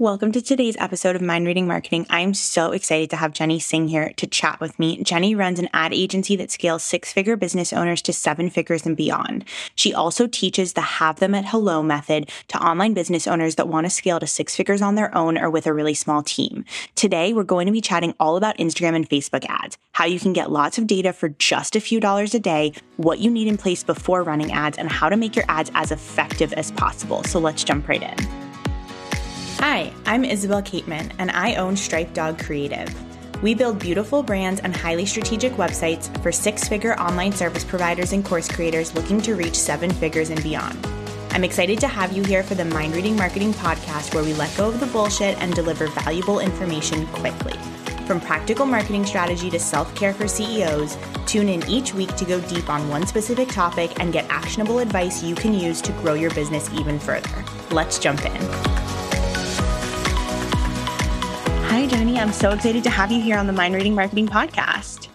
Welcome to today's episode of Mind Reading Marketing. I'm so excited to have Jenny Singh here to chat with me. Jenny runs an ad agency that scales six figure business owners to seven figures and beyond. She also teaches the have them at hello method to online business owners that want to scale to six figures on their own or with a really small team. Today, we're going to be chatting all about Instagram and Facebook ads, how you can get lots of data for just a few dollars a day, what you need in place before running ads, and how to make your ads as effective as possible. So let's jump right in. Hi, I'm Isabel Cateman, and I own Stripe Dog Creative. We build beautiful brands and highly strategic websites for six figure online service providers and course creators looking to reach seven figures and beyond. I'm excited to have you here for the Mind Reading Marketing Podcast, where we let go of the bullshit and deliver valuable information quickly. From practical marketing strategy to self care for CEOs, tune in each week to go deep on one specific topic and get actionable advice you can use to grow your business even further. Let's jump in. Hi, Jenny. I'm so excited to have you here on the Mind Reading Marketing Podcast.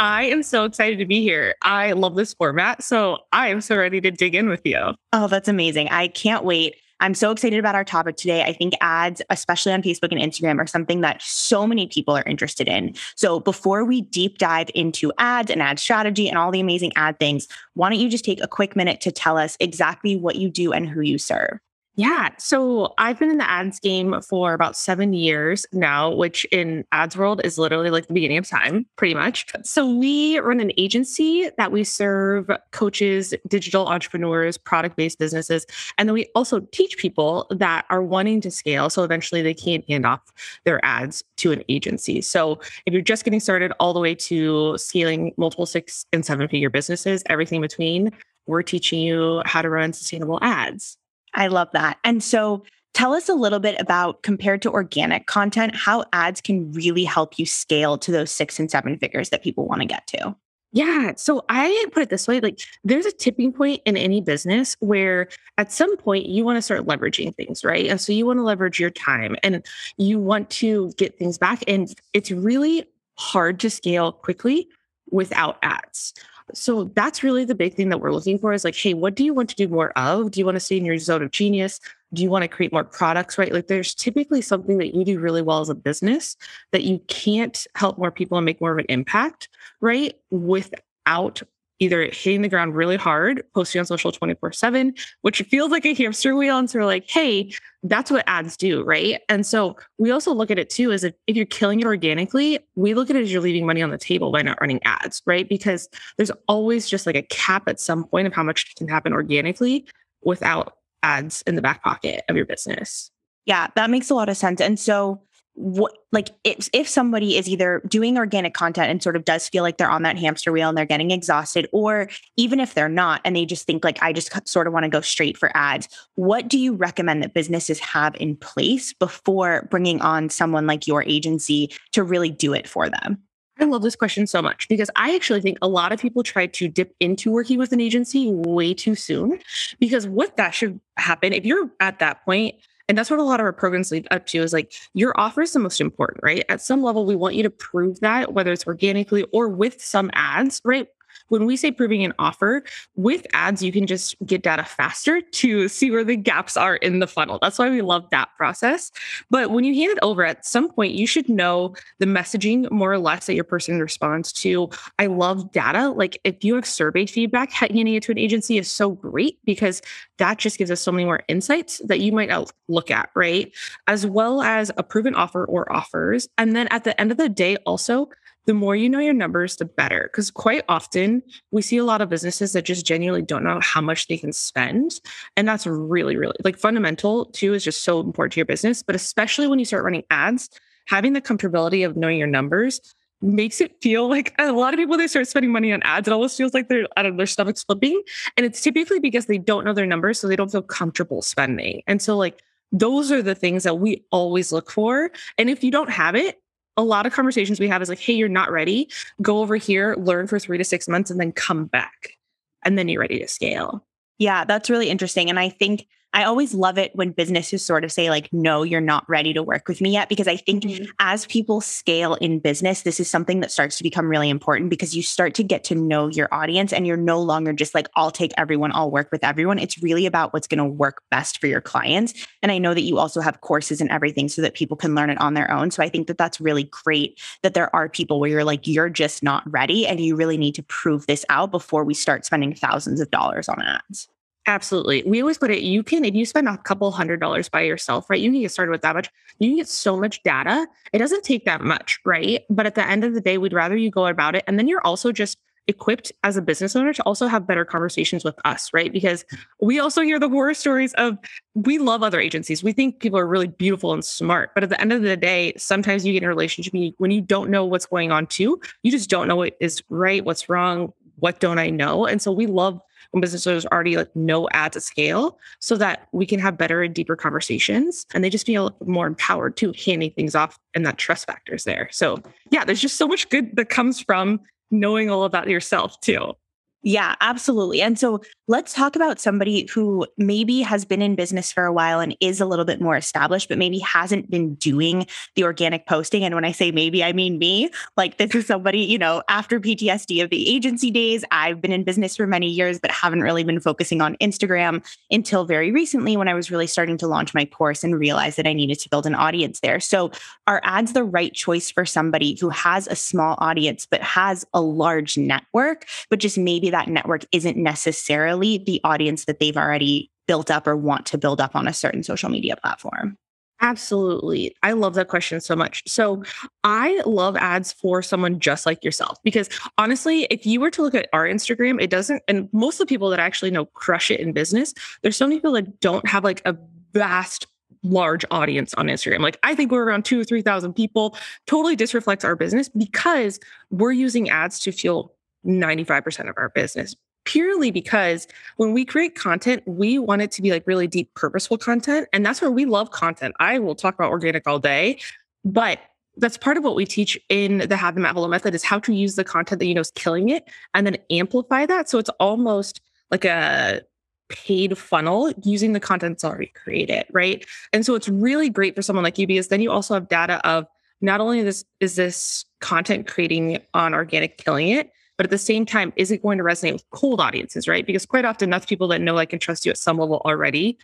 I am so excited to be here. I love this format. So I am so ready to dig in with you. Oh, that's amazing. I can't wait. I'm so excited about our topic today. I think ads, especially on Facebook and Instagram, are something that so many people are interested in. So before we deep dive into ads and ad strategy and all the amazing ad things, why don't you just take a quick minute to tell us exactly what you do and who you serve? Yeah. So I've been in the ads game for about seven years now, which in ads world is literally like the beginning of time, pretty much. So we run an agency that we serve coaches, digital entrepreneurs, product based businesses. And then we also teach people that are wanting to scale. So eventually they can't hand off their ads to an agency. So if you're just getting started all the way to scaling multiple six and seven figure businesses, everything between, we're teaching you how to run sustainable ads. I love that. And so tell us a little bit about compared to organic content, how ads can really help you scale to those six and seven figures that people want to get to. Yeah. So I put it this way like, there's a tipping point in any business where at some point you want to start leveraging things, right? And so you want to leverage your time and you want to get things back. And it's really hard to scale quickly without ads so that's really the big thing that we're looking for is like, hey, what do you want to do more of? Do you want to stay in your zone of genius? Do you want to create more products, right? Like there's typically something that you do really well as a business that you can't help more people and make more of an impact, right? Without either hitting the ground really hard, posting on social 24 7, which feels like a hamster wheel. And so we're like, hey, that's what ads do, right? And so we also look at it too as if, if you're killing it organically, we look at it as you're leaving money on the table by not running ads, right? Because there's always just like a cap at some point of how much can happen organically without ads in the back pocket of your business. Yeah, that makes a lot of sense. And so what like if if somebody is either doing organic content and sort of does feel like they're on that hamster wheel and they're getting exhausted or even if they're not and they just think like I just sort of want to go straight for ads what do you recommend that businesses have in place before bringing on someone like your agency to really do it for them I love this question so much because I actually think a lot of people try to dip into working with an agency way too soon. Because what that should happen, if you're at that point, and that's what a lot of our programs lead up to is like your offer is the most important, right? At some level, we want you to prove that, whether it's organically or with some ads, right? When we say proving an offer with ads, you can just get data faster to see where the gaps are in the funnel. That's why we love that process. But when you hand it over, at some point, you should know the messaging more or less that your person responds to. I love data. Like if you have survey feedback, handing it to an agency is so great because that just gives us so many more insights that you might look at, right? As well as a proven offer or offers. And then at the end of the day, also, the more you know your numbers, the better. Because quite often we see a lot of businesses that just genuinely don't know how much they can spend. And that's really, really like fundamental too, is just so important to your business. But especially when you start running ads, having the comfortability of knowing your numbers makes it feel like a lot of people they start spending money on ads it almost feels like they're out of their stomachs flipping and it's typically because they don't know their numbers so they don't feel comfortable spending and so like those are the things that we always look for and if you don't have it a lot of conversations we have is like, hey, you're not ready. Go over here, learn for three to six months, and then come back. And then you're ready to scale. Yeah, that's really interesting. And I think I always love it when businesses sort of say, like, no, you're not ready to work with me yet. Because I think mm-hmm. as people scale in business, this is something that starts to become really important because you start to get to know your audience and you're no longer just like, I'll take everyone, I'll work with everyone. It's really about what's going to work best for your clients. And I know that you also have courses and everything so that people can learn it on their own. So I think that that's really great that there are people where you're like, you're just not ready and you really need to prove this out before we start spending thousands of dollars on ads. Absolutely. We always put it, you can, if you spend a couple hundred dollars by yourself, right? You can get started with that much. You can get so much data. It doesn't take that much, right? But at the end of the day, we'd rather you go about it. And then you're also just equipped as a business owner to also have better conversations with us, right? Because we also hear the horror stories of we love other agencies. We think people are really beautiful and smart. But at the end of the day, sometimes you get in a relationship when you don't know what's going on too. You just don't know what is right, what's wrong, what don't I know? And so we love when business owners already like know ads at scale so that we can have better and deeper conversations and they just feel more empowered to handing things off and that trust factor is there. So yeah, there's just so much good that comes from knowing all about yourself too. Yeah, absolutely. And so let's talk about somebody who maybe has been in business for a while and is a little bit more established, but maybe hasn't been doing the organic posting. And when I say maybe, I mean me. Like, this is somebody, you know, after PTSD of the agency days, I've been in business for many years, but haven't really been focusing on Instagram until very recently when I was really starting to launch my course and realized that I needed to build an audience there. So, are ads the right choice for somebody who has a small audience, but has a large network, but just maybe that network isn't necessarily the audience that they've already built up or want to build up on a certain social media platform? Absolutely. I love that question so much. So, I love ads for someone just like yourself because honestly, if you were to look at our Instagram, it doesn't, and most of the people that I actually know crush it in business, there's so many people that don't have like a vast large audience on Instagram. Like I think we're around two or 3,000 people, totally disreflects our business because we're using ads to fuel 95% of our business purely because when we create content, we want it to be like really deep, purposeful content. And that's where we love content. I will talk about organic all day, but that's part of what we teach in the Have Them at Hello method is how to use the content that you know is killing it and then amplify that. So it's almost like a paid funnel using the content that's already created, right? And so it's really great for someone like you because then you also have data of not only this is this content creating on organic killing it, but at the same time, is it going to resonate with cold audiences, right? Because quite often that's people that know, like, and trust you at some level already.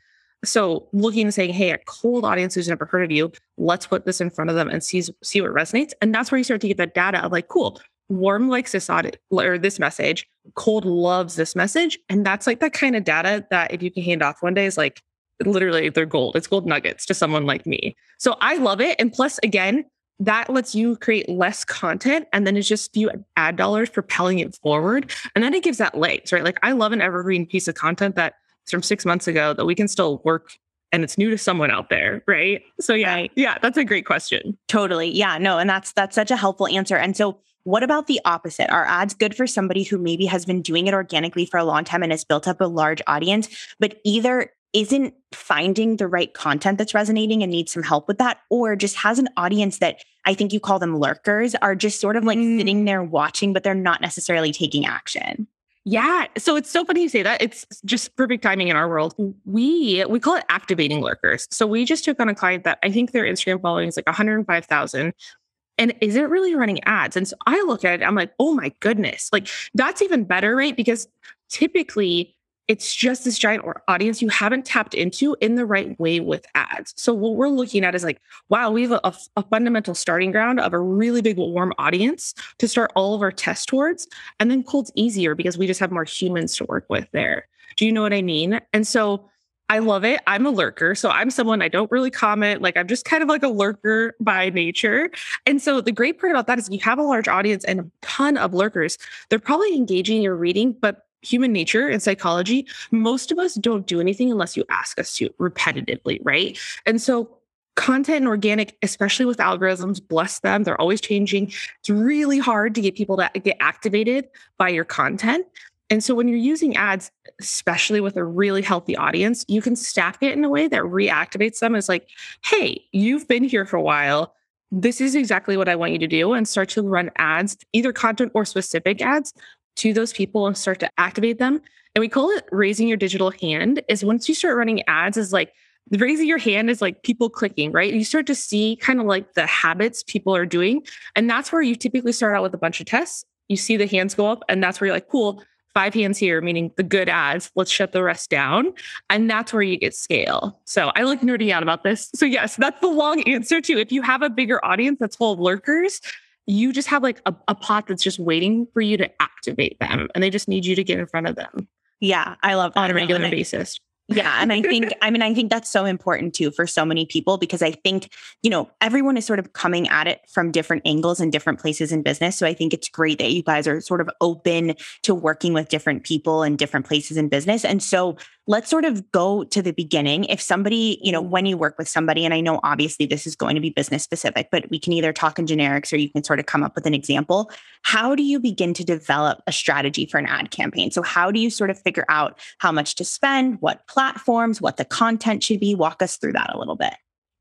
So looking and saying, hey, a cold audience who's never heard of you, let's put this in front of them and see, see what resonates. And that's where you start to get that data of like, cool, warm likes this audit or this message, cold loves this message. And that's like that kind of data that if you can hand off one day is like literally they're gold. It's gold nuggets to someone like me. So I love it. And plus, again, that lets you create less content and then it's just few ad dollars propelling it forward. And then it gives that legs, right? Like I love an evergreen piece of content that's from six months ago that we can still work and it's new to someone out there, right? So yeah, right. yeah, that's a great question. Totally. Yeah, no, and that's that's such a helpful answer. And so what about the opposite? Are ads good for somebody who maybe has been doing it organically for a long time and has built up a large audience, but either isn't finding the right content that's resonating and needs some help with that, or just has an audience that I think you call them lurkers, are just sort of like mm. sitting there watching, but they're not necessarily taking action. Yeah. So it's so funny you say that. It's just perfect timing in our world. We we call it activating lurkers. So we just took on a client that I think their Instagram following is like 105,000 and isn't really running ads. And so I look at it, I'm like, oh my goodness, like that's even better, right? Because typically it's just this giant audience you haven't tapped into in the right way with ads. So what we're looking at is like, wow, we have a, a, fundamental starting ground of a really big warm audience to start all of our tests towards. And then cold's easier because we just have more humans to work with there. Do you know what I mean? And so I love it. I'm a lurker. So I'm someone I don't really comment. Like I'm just kind of like a lurker by nature. And so the great part about that is you have a large audience and a ton of lurkers. They're probably engaging your reading, but human nature and psychology, most of us don't do anything unless you ask us to repetitively, right? And so content and organic, especially with algorithms, bless them, they're always changing. It's really hard to get people to get activated by your content. And so when you're using ads, especially with a really healthy audience, you can stack it in a way that reactivates them as like, hey, you've been here for a while. This is exactly what I want you to do, and start to run ads, either content or specific ads to those people and start to activate them And we call it raising your digital hand is once you start running ads is like raising your hand is like people clicking, right? You start to see kind of like the habits people are doing. And that's where you typically start out with a bunch of tests. You see the hands go up, and that's where you're like, cool, five hands here, meaning the good ads. Let's shut the rest down. And that's where you get scale. So I like nerding out about this. So, yes, that's the long answer to if you have a bigger audience that's full of lurkers, you just have like a, a pot that's just waiting for you to activate them and they just need you to get in front of them. Yeah, I love that. on a regular basis. Yeah. And I think, I mean, I think that's so important too for so many people because I think, you know, everyone is sort of coming at it from different angles and different places in business. So I think it's great that you guys are sort of open to working with different people and different places in business. And so let's sort of go to the beginning. If somebody, you know, when you work with somebody, and I know obviously this is going to be business specific, but we can either talk in generics or you can sort of come up with an example. How do you begin to develop a strategy for an ad campaign? So, how do you sort of figure out how much to spend, what platforms, what the content should be? Walk us through that a little bit.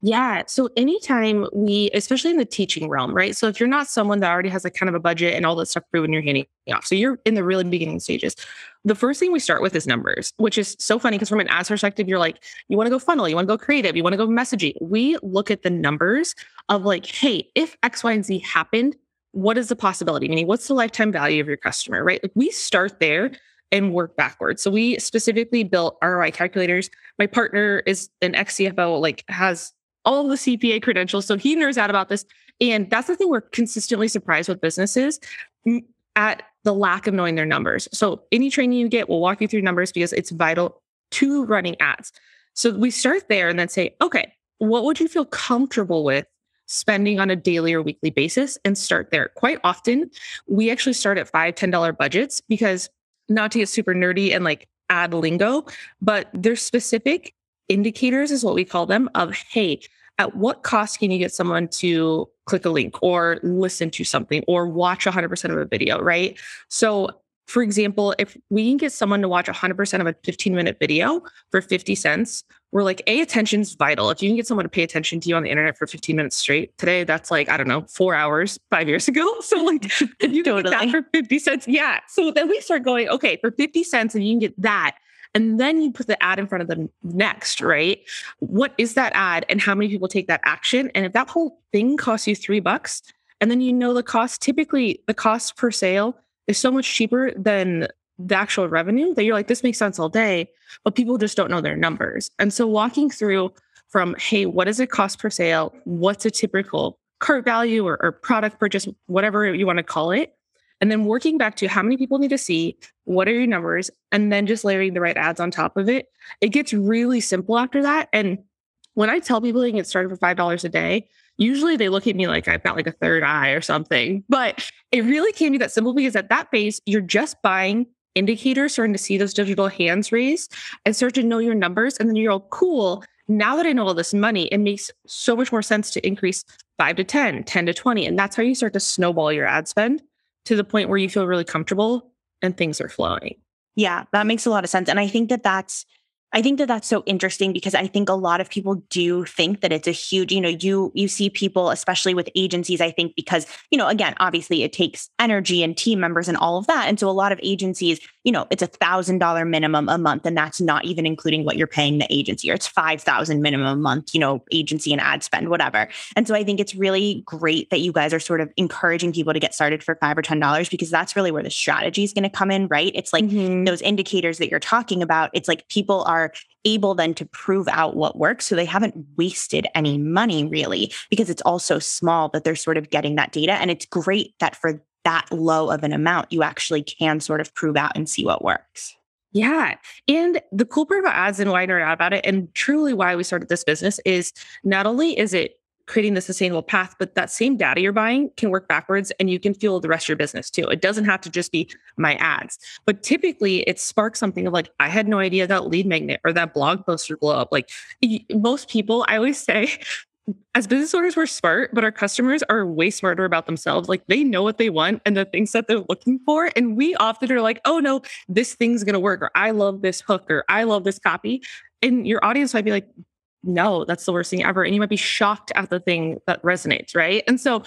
Yeah. So anytime we, especially in the teaching realm, right? So if you're not someone that already has a kind of a budget and all that stuff proven you're handing off, so you're in the really beginning stages, the first thing we start with is numbers, which is so funny because from an ads perspective, you're like, you want to go funnel, you want to go creative, you want to go messaging. We look at the numbers of like, hey, if X, Y, and Z happened, what is the possibility? Meaning, what's the lifetime value of your customer, right? Like we start there and work backwards. So we specifically built ROI calculators. My partner is an ex CFO, like has all the CPA credentials. So he knows out about this. And that's the thing we're consistently surprised with businesses mm, at the lack of knowing their numbers. So any training you get will walk you through numbers because it's vital to running ads. So we start there and then say, okay, what would you feel comfortable with spending on a daily or weekly basis and start there. Quite often, we actually start at five, $10 budgets because not to get super nerdy and like add lingo, but there's specific indicators is what we call them of, hey, at what cost can you get someone to click a link or listen to something or watch 100% of a video, right? So, for example, if we can get someone to watch 100% of a 15 minute video for 50 cents, we're like, A, attention's vital. If you can get someone to pay attention to you on the internet for 15 minutes straight, today that's like, I don't know, four hours five years ago. So, like, if you totally. get that for 50 cents, yeah. So then we start going, okay, for 50 cents, and you can get that and then you put the ad in front of them next, right? What is that ad and how many people take that action? And if that whole thing costs you three bucks, and then you know the cost, typically the cost per sale is so much cheaper than the actual revenue that you're like, this makes sense all day, but people just don't know their numbers. And so walking through from, hey, what does it cost per sale? What's a typical cart value or, or product purchase, whatever you want to call it? And then working back to how many people need to see, what are your numbers, and then just layering the right ads on top of it. It gets really simple after that. And when I tell people they can get started for $5 a day, usually they look at me like I've got like a third eye or something. But it really can be that simple because at that phase, you're just buying indicators, starting to see those digital hands raised and start to know your numbers. And then you're all cool. Now that I know all this money, it makes so much more sense to increase five to 10, 10 to 20. And that's how you start to snowball your ad spend to the point where you feel really comfortable and things are flowing. Yeah, that makes a lot of sense. And I think that that's I think that that's so interesting because I think a lot of people do think that it's a huge, you know, you you see people especially with agencies I think because, you know, again, obviously it takes energy and team members and all of that. And so a lot of agencies, you know, it's a $1000 minimum a month and that's not even including what you're paying the agency or it's 5000 minimum a month, you know, agency and ad spend whatever. And so I think it's really great that you guys are sort of encouraging people to get started for 5 or 10 dollars because that's really where the strategy is going to come in, right? It's like mm-hmm. those indicators that you're talking about. It's like people are able then to prove out what works. So they haven't wasted any money really, because it's all so small that they're sort of getting that data. And it's great that for that low of an amount, you actually can sort of prove out and see what works. Yeah. And the cool part about ads and why I nerd out about it, and truly why we started this business is not only is it creating the sustainable path, but that same data you're buying can work backwards and you can fuel the rest of your business too. It doesn't have to just be my ads, but typically it sparks something of like, I had no idea that lead magnet or that blog post would blow up. Like most people, I always say, as business owners, we're smart, but our customers are way smarter about themselves. Like they know what they want and the things that they're looking for. And we often are like, oh no, this thing's going to work, or I love this hook, or I love this copy. And your audience might be like, no, that's the worst thing ever. And you might be shocked at the thing that resonates, right? And so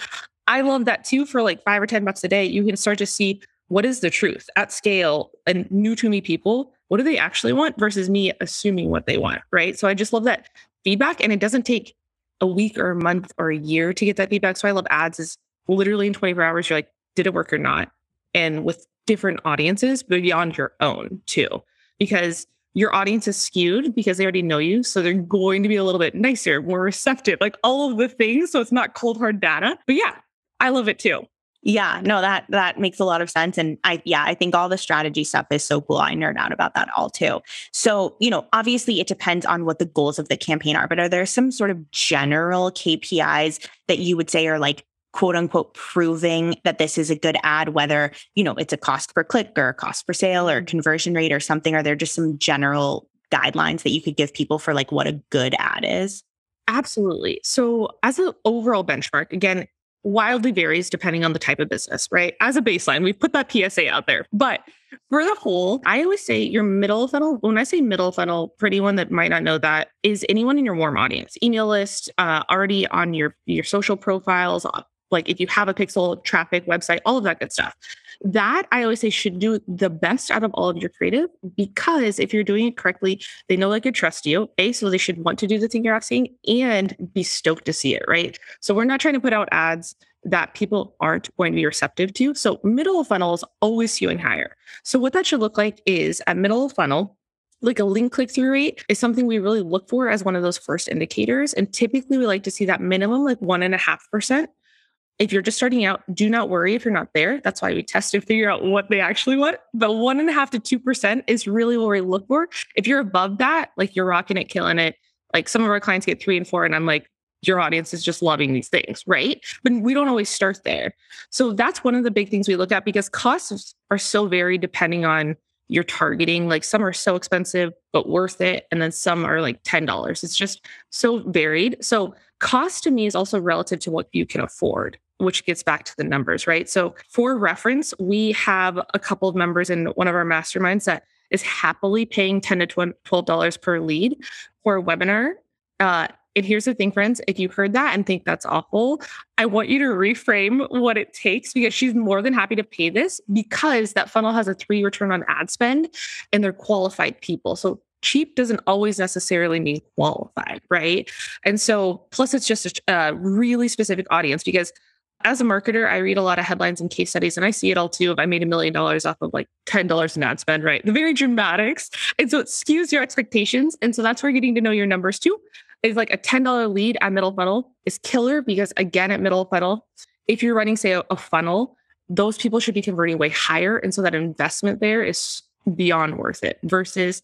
I love that too. For like five or 10 bucks a day, you can start to see what is the truth at scale and new to me people. what do they actually want versus me assuming what they want, right? So I just love that feedback and it doesn't take a week or a month or a year to get that feedback. So I love ads is literally in 24 hours, you're like, did it work or not? And with different audiences beyond your own too, because your audience is skewed because they already know you. So they're going to be a little bit nicer, more receptive, like all of the things. So it's not cold hard data. But yeah, I love it too. Yeah, no, that that makes a lot of sense. And I yeah, I think all the strategy stuff is so cool. I nerd out about that all too. So, you know, obviously it depends on what the goals of the campaign are, but are there some sort of general KPIs that you would say are like quote unquote proving that this is a good ad, whether, you know, it's a cost per click or a cost per sale or conversion rate or something? Are there just some general guidelines that you could give people for like what a good ad is? Absolutely. So, as an overall benchmark, again, wildly varies depending on the type of business, right? As a baseline, we put that PSA out there. But for the whole, I always say your middle funnel. When I say middle funnel, for anyone that might not know that, is anyone in your warm audience, email list, uh, already on your your social profiles, like if you have a pixel traffic website, all of that good stuff. That I always say should do the best out of all of your creative because if you're doing it correctly, they know they could trust you. A, so they should want to do the thing you're asking and be stoked to see it, right? So we're not trying to put out ads that people aren't going to be receptive to. So middle of funnel is always skewing higher. So what that should look like is at middle of funnel, like a link click through rate is something we really look for as one of those first indicators. And typically we like to see that minimum like one and a half percent if you're just starting out, do not worry if you're not there. That's why we test to figure out what they actually want. But one and a half to two percent is really what we look for. If you're above that, like you're rocking it, killing it. Like some of our clients get three and four, and I'm like, your audience is just loving these things, right? But we don't always start there. So that's one of the big things we look at because costs are so varied depending on your targeting. Like some are so expensive, but worth it. And then some are like $10. It's just so varied. So cost to me is also relative to what you can afford which gets back to the numbers, right? So, for reference, we have a couple of members in one of our masterminds that is happily paying 10 to $12 per lead for a webinar. Uh, and here's the thing, friends if you heard that and think that's awful, I want you to reframe what it takes because she's more than happy to pay this because that funnel has a three return on ad spend and they're qualified people. So cheap doesn't always necessarily mean qualified, right? And so, plus, it's just a, a really specific audience because as a marketer, I read a lot of headlines and case studies, and I see it all too. If I made a million dollars off of like $10 in ad spend, right? The very dramatics. And so it skews your expectations. And so that's where getting to know your numbers too is like a $10 lead at middle funnel is killer because again, at middle funnel, if you're running, say, a, a funnel, those people should be converting way higher. And so that investment there is beyond worth it versus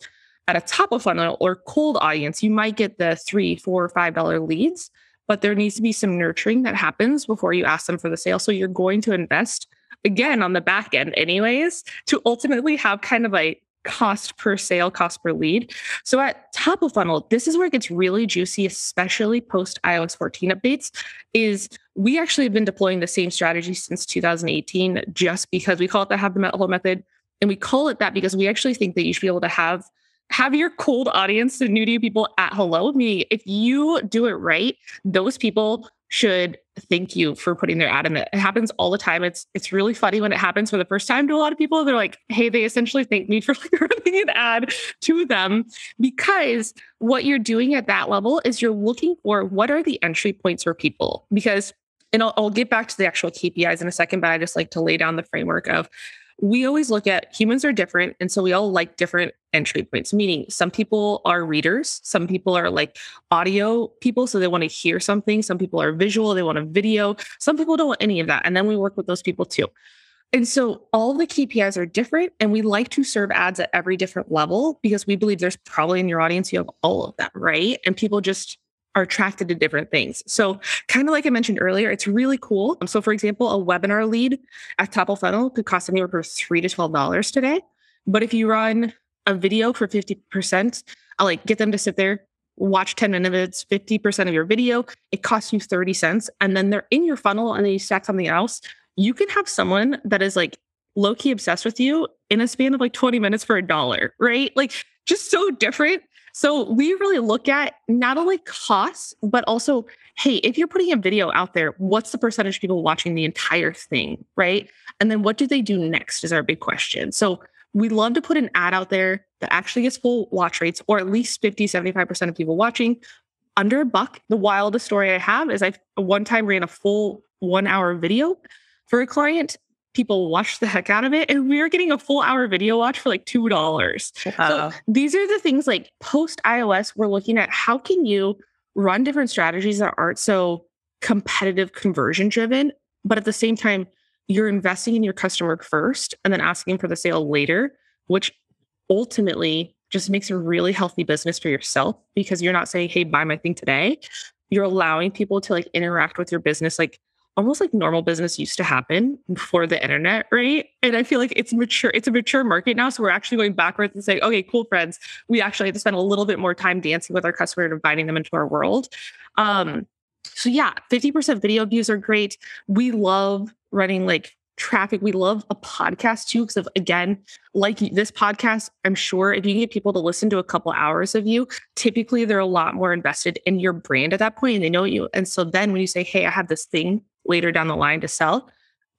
at a top of funnel or cold audience, you might get the three, four, five dollar leads but there needs to be some nurturing that happens before you ask them for the sale. So you're going to invest again on the back end, anyways, to ultimately have kind of a cost per sale, cost per lead. So at top of funnel, this is where it gets really juicy, especially post iOS 14 updates. Is we actually have been deploying the same strategy since 2018, just because we call it the have the whole method. And we call it that because we actually think that you should be able to have have your cold audience, the new to you people at hello. Me, if you do it right, those people should thank you for putting their ad in it. It happens all the time. It's it's really funny when it happens for the first time to a lot of people. They're like, hey, they essentially thank me for like running an ad to them because what you're doing at that level is you're looking for what are the entry points for people. Because and I'll, I'll get back to the actual KPIs in a second, but I just like to lay down the framework of we always look at humans are different. And so we all like different entry points, meaning some people are readers, some people are like audio people. So they want to hear something. Some people are visual, they want a video. Some people don't want any of that. And then we work with those people too. And so all the KPIs are different. And we like to serve ads at every different level because we believe there's probably in your audience, you have all of them, right? And people just are attracted to different things. So, kind of like I mentioned earlier, it's really cool. Um, so, for example, a webinar lead at top of funnel could cost anywhere from three to twelve dollars today. But if you run a video for fifty percent, I'll like get them to sit there, watch ten minutes, fifty percent of your video. It costs you thirty cents, and then they're in your funnel, and then you stack something else. You can have someone that is like low key obsessed with you in a span of like 20 minutes for a dollar, right? Like just so different. So we really look at not only costs, but also, hey, if you're putting a video out there, what's the percentage of people watching the entire thing, right? And then what do they do next is our big question. So we love to put an ad out there that actually gets full watch rates or at least 50, 75% of people watching under a buck. The wildest story I have is I one time ran a full one hour video for a client. People watched the heck out of it, and we were getting a full hour video watch for like two dollars. So these are the things like post iOS. We're looking at how can you run different strategies that aren't so competitive conversion driven, but at the same time you're investing in your customer first and then asking for the sale later, which ultimately just makes a really healthy business for yourself because you're not saying, hey, buy my thing today. You're allowing people to like interact with your business like almost like normal business used to happen before the internet, right? And I feel like it's mature, it's a mature market now. So we're actually going backwards and saying, okay, cool friends, we actually have to spend a little bit more time dancing with our customer and inviting them into our world. Um, so yeah, 50% video views are great. We love running like traffic. We love a podcast too, because again, like this podcast, I'm sure if you get people to listen to a couple hours of you, typically they're a lot more invested in your brand at that point and they know you. And so then when you say, Hey, I have this thing later down the line to sell,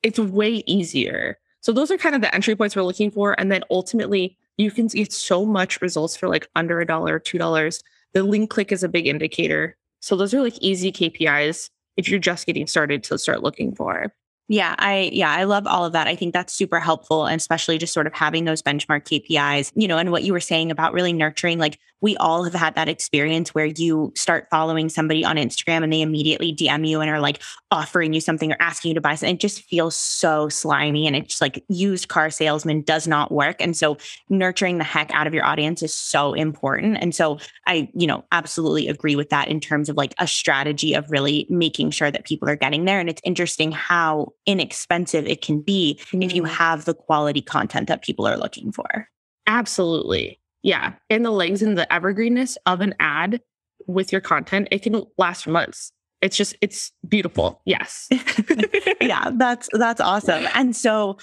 it's way easier. So those are kind of the entry points we're looking for. And then ultimately you can get so much results for like under a dollar, two dollars. The link click is a big indicator. So those are like easy KPIs if you're just getting started to start looking for. Yeah, I yeah, I love all of that. I think that's super helpful and especially just sort of having those benchmark KPIs, you know, and what you were saying about really nurturing like we all have had that experience where you start following somebody on Instagram and they immediately DM you and are like offering you something or asking you to buy something. It just feels so slimy and it's like used car salesman does not work. And so nurturing the heck out of your audience is so important. And so I, you know, absolutely agree with that in terms of like a strategy of really making sure that people are getting there. And it's interesting how inexpensive it can be mm-hmm. if you mm-hmm. have the quality content that people are looking for. Absolutely. Yeah. And the legs and the evergreenness of an ad with your content, it can last for months. It's just, it's beautiful. Yes. yeah, that's that's awesome. And so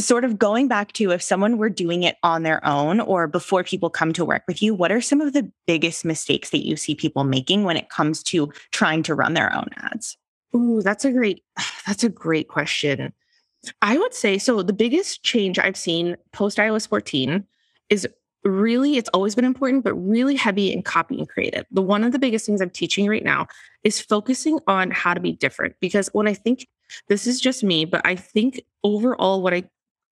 sort of going back to if someone were doing it on their own or before people come to work with you, what are some of the biggest mistakes that you see people making when it comes to trying to run their own ads? Ooh, that's a great that's a great question. I would say so the biggest change I've seen post iOS 14 is really it's always been important but really heavy in copy and creative. The one of the biggest things I'm teaching right now is focusing on how to be different because when I think this is just me, but I think overall what I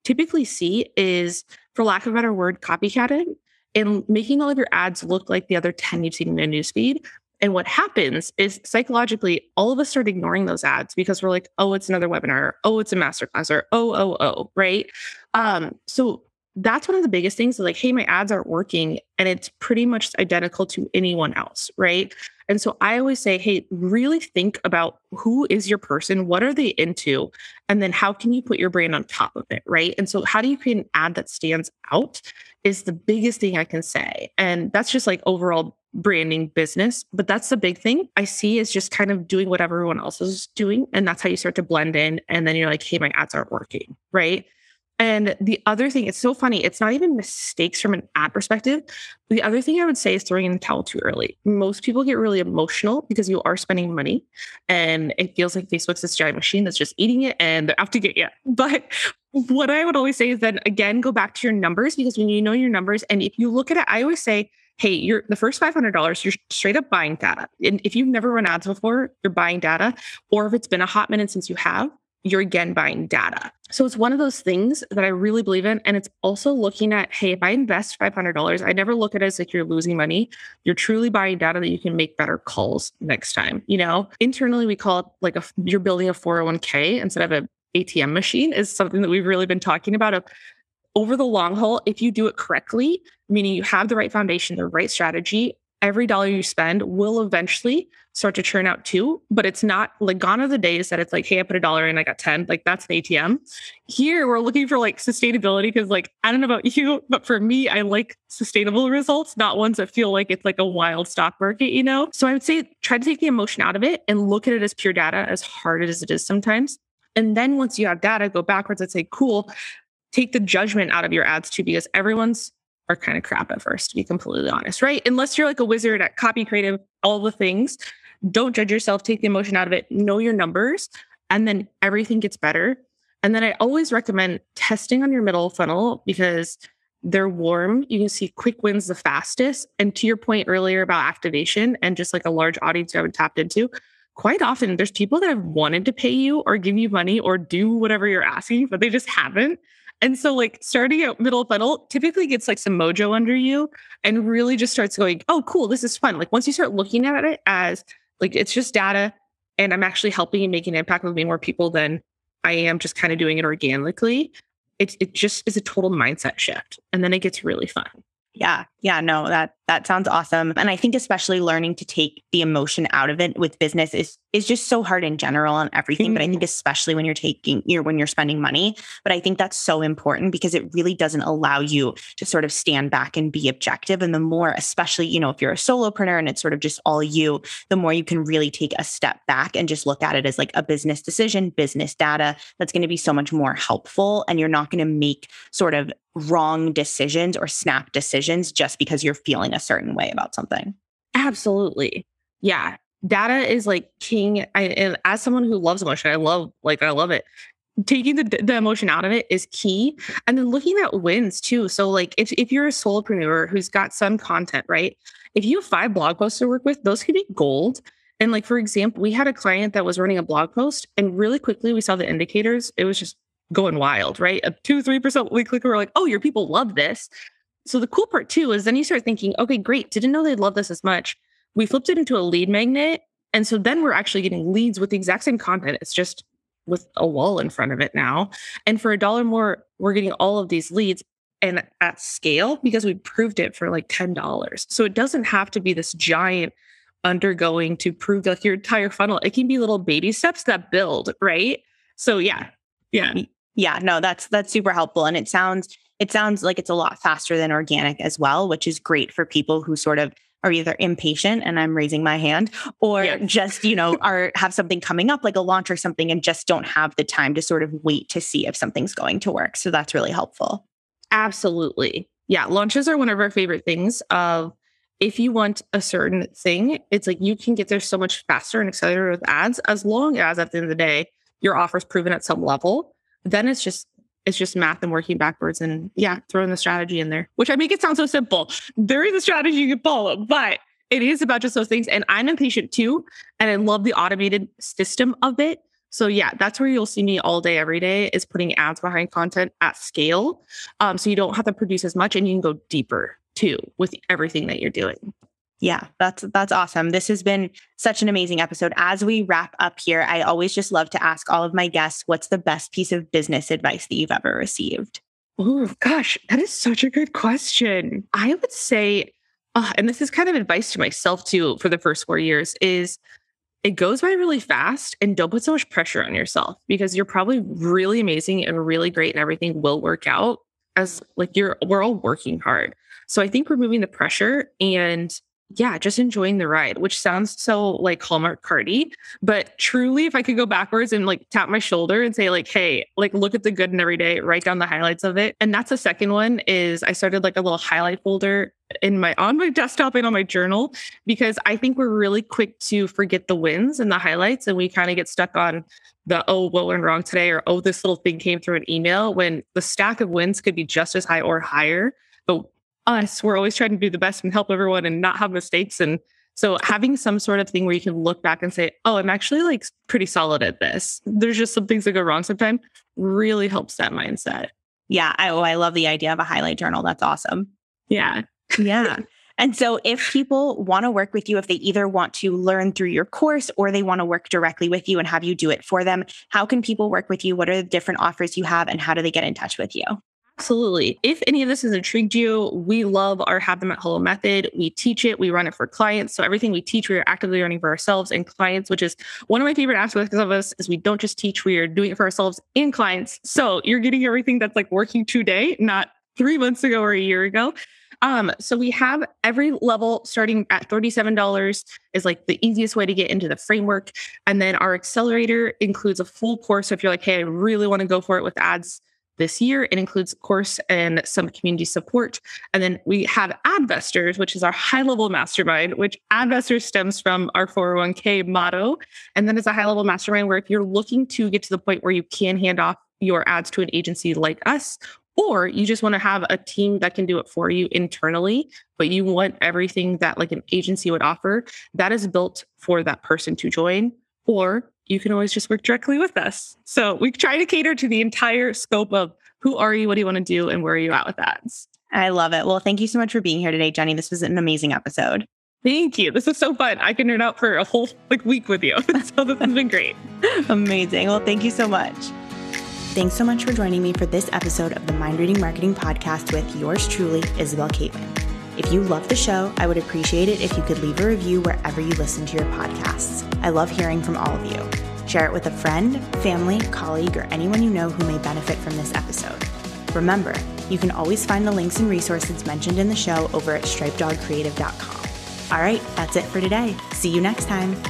typically see is for lack of a better word copycatting and making all of your ads look like the other 10 you've seen in a newsfeed and what happens is psychologically, all of us start ignoring those ads because we're like, oh, it's another webinar. Oh, it's a masterclass or oh, oh, oh, right? Um, so that's one of the biggest things like, hey, my ads aren't working and it's pretty much identical to anyone else, right? And so I always say, hey, really think about who is your person? What are they into? And then how can you put your brand on top of it, right? And so how do you create an ad that stands out is the biggest thing I can say. And that's just like overall branding business. But that's the big thing I see is just kind of doing what everyone else is doing. And that's how you start to blend in. And then you're like, hey, my ads aren't working. Right. And the other thing, it's so funny, it's not even mistakes from an ad perspective. The other thing I would say is throwing in the towel too early. Most people get really emotional because you are spending money and it feels like Facebook's this giant machine that's just eating it and they're out to get you. But what I would always say is then again, go back to your numbers because when you know your numbers, and if you look at it, I always say, hey, you're the first $500, you're straight up buying data. And if you've never run ads before, you're buying data. Or if it's been a hot minute since you have, you're again buying data. So it's one of those things that I really believe in. And it's also looking at, hey, if I invest $500, I never look at it as like you're losing money. You're truly buying data that you can make better calls next time. You know, internally, we call it like a, you're building a 401k instead of a ATM machine is something that we've really been talking about of over the long haul, if you do it correctly, meaning you have the right foundation, the right strategy, every dollar you spend will eventually start to churn out too. But it's not like gone are the days that it's like, hey, I put a dollar in, I got 10. Like that's an ATM. Here we're looking for like sustainability because, like, I don't know about you, but for me, I like sustainable results, not ones that feel like it's like a wild stock market, you know? So I would say try to take the emotion out of it and look at it as pure data, as hard as it is sometimes. And then once you have data, go backwards and say, cool, take the judgment out of your ads too, because everyone's are kind of crap at first, to be completely honest, right? Unless you're like a wizard at copy creative, all the things, don't judge yourself, take the emotion out of it, know your numbers, and then everything gets better. And then I always recommend testing on your middle funnel because they're warm. You can see quick wins the fastest. And to your point earlier about activation and just like a large audience you haven't tapped into, quite often there's people that have wanted to pay you or give you money or do whatever you're asking, but they just haven't. And so, like, starting out middle funnel typically gets like some mojo under you and really just starts going, oh, cool, this is fun. Like, once you start looking at it as like it's just data and I'm actually helping and making an impact with way more people than I am just kind of doing it organically, it, it just is a total mindset shift. And then it gets really fun. Yeah. Yeah. No, that that sounds awesome. And I think especially learning to take the emotion out of it with business is is just so hard in general on everything. Mm-hmm. But I think mm-hmm. especially when you're taking you're when you're spending money. But I think that's so important because it really doesn't allow you to sort of stand back and be objective. And the more, especially, you know, if you're a solopreneur and it's sort of just all you, the more you can really take a step back and just look at it as like a business decision, business data. That's going to be so much more helpful. And you're not going to make sort of wrong decisions or snap decisions just because you're feeling a certain way about something. Absolutely. Yeah. Data is like king. I, and as someone who loves emotion, I love, like, I love it. Taking the, the emotion out of it is key. And then looking at wins too. So, like, if, if you're a solopreneur who's got some content, right? If you have five blog posts to work with, those could be gold. And, like, for example, we had a client that was running a blog post, and really quickly we saw the indicators. It was just going wild, right? A two, 3% we click, we're like, oh, your people love this. So the cool part too is then you start thinking, okay, great. Didn't know they'd love this as much. We flipped it into a lead magnet. And so then we're actually getting leads with the exact same content. It's just with a wall in front of it now. And for a dollar more, we're getting all of these leads and at scale because we proved it for like $10. So it doesn't have to be this giant undergoing to prove like your entire funnel. It can be little baby steps that build, right? So yeah. Yeah. Yeah, no, that's that's super helpful and it sounds it sounds like it's a lot faster than organic as well, which is great for people who sort of are either impatient and I'm raising my hand or yes. just, you know, are have something coming up like a launch or something and just don't have the time to sort of wait to see if something's going to work. So that's really helpful. Absolutely. Yeah, launches are one of our favorite things of if you want a certain thing, it's like you can get there so much faster and accelerated with ads as long as at the end of the day your offer is proven at some level then it's just it's just math and working backwards and yeah, throwing the strategy in there, which I make it sound so simple. There is a strategy you can follow, but it is about just those things. And I'm impatient too. And I love the automated system of it. So yeah, that's where you'll see me all day, every day is putting ads behind content at scale. Um, so you don't have to produce as much and you can go deeper too with everything that you're doing. Yeah, that's that's awesome. This has been such an amazing episode. As we wrap up here, I always just love to ask all of my guests what's the best piece of business advice that you've ever received? Oh, gosh, that is such a good question. I would say uh, and this is kind of advice to myself too for the first 4 years is it goes by really fast and don't put so much pressure on yourself because you're probably really amazing and really great and everything will work out as like you're we're all working hard. So I think removing the pressure and yeah, just enjoying the ride, which sounds so like Hallmark Cardi. But truly, if I could go backwards and like tap my shoulder and say, like, hey, like look at the good in every day, write down the highlights of it. And that's the second one is I started like a little highlight folder in my on my desktop and on my journal because I think we're really quick to forget the wins and the highlights. And we kind of get stuck on the oh, what went wrong today, or oh, this little thing came through an email when the stack of wins could be just as high or higher. But us, we're always trying to do the best and help everyone and not have mistakes. And so having some sort of thing where you can look back and say, oh, I'm actually like pretty solid at this. There's just some things that go wrong sometimes really helps that mindset. Yeah. I, oh, I love the idea of a highlight journal. That's awesome. Yeah. yeah. And so, if people want to work with you, if they either want to learn through your course or they want to work directly with you and have you do it for them, how can people work with you? What are the different offers you have and how do they get in touch with you? Absolutely. If any of this has intrigued you, we love our Have Them at Hello method. We teach it, we run it for clients. So everything we teach, we are actively running for ourselves and clients, which is one of my favorite aspects of us is we don't just teach, we are doing it for ourselves and clients. So you're getting everything that's like working today, not three months ago or a year ago. Um, so we have every level starting at $37 is like the easiest way to get into the framework. And then our accelerator includes a full course. So if you're like, hey, I really want to go for it with ads this year. It includes course and some community support. And then we have Advestors, which is our high level mastermind, which Advestors stems from our 401k motto. And then it's a high level mastermind where if you're looking to get to the point where you can hand off your ads to an agency like us, or you just want to have a team that can do it for you internally, but you want everything that like an agency would offer that is built for that person to join, or you can always just work directly with us. So we try to cater to the entire scope of who are you, what do you want to do, and where are you at with that. I love it. Well, thank you so much for being here today, Jenny. This was an amazing episode. Thank you. This is so fun. I can nerd out for a whole like week with you. so this has been great. Amazing. Well, thank you so much. Thanks so much for joining me for this episode of the Mind Reading Marketing Podcast with yours truly, Isabel Caitlin. If you love the show, I would appreciate it if you could leave a review wherever you listen to your podcasts. I love hearing from all of you. Share it with a friend, family, colleague, or anyone you know who may benefit from this episode. Remember, you can always find the links and resources mentioned in the show over at stripedogcreative.com. All right, that's it for today. See you next time.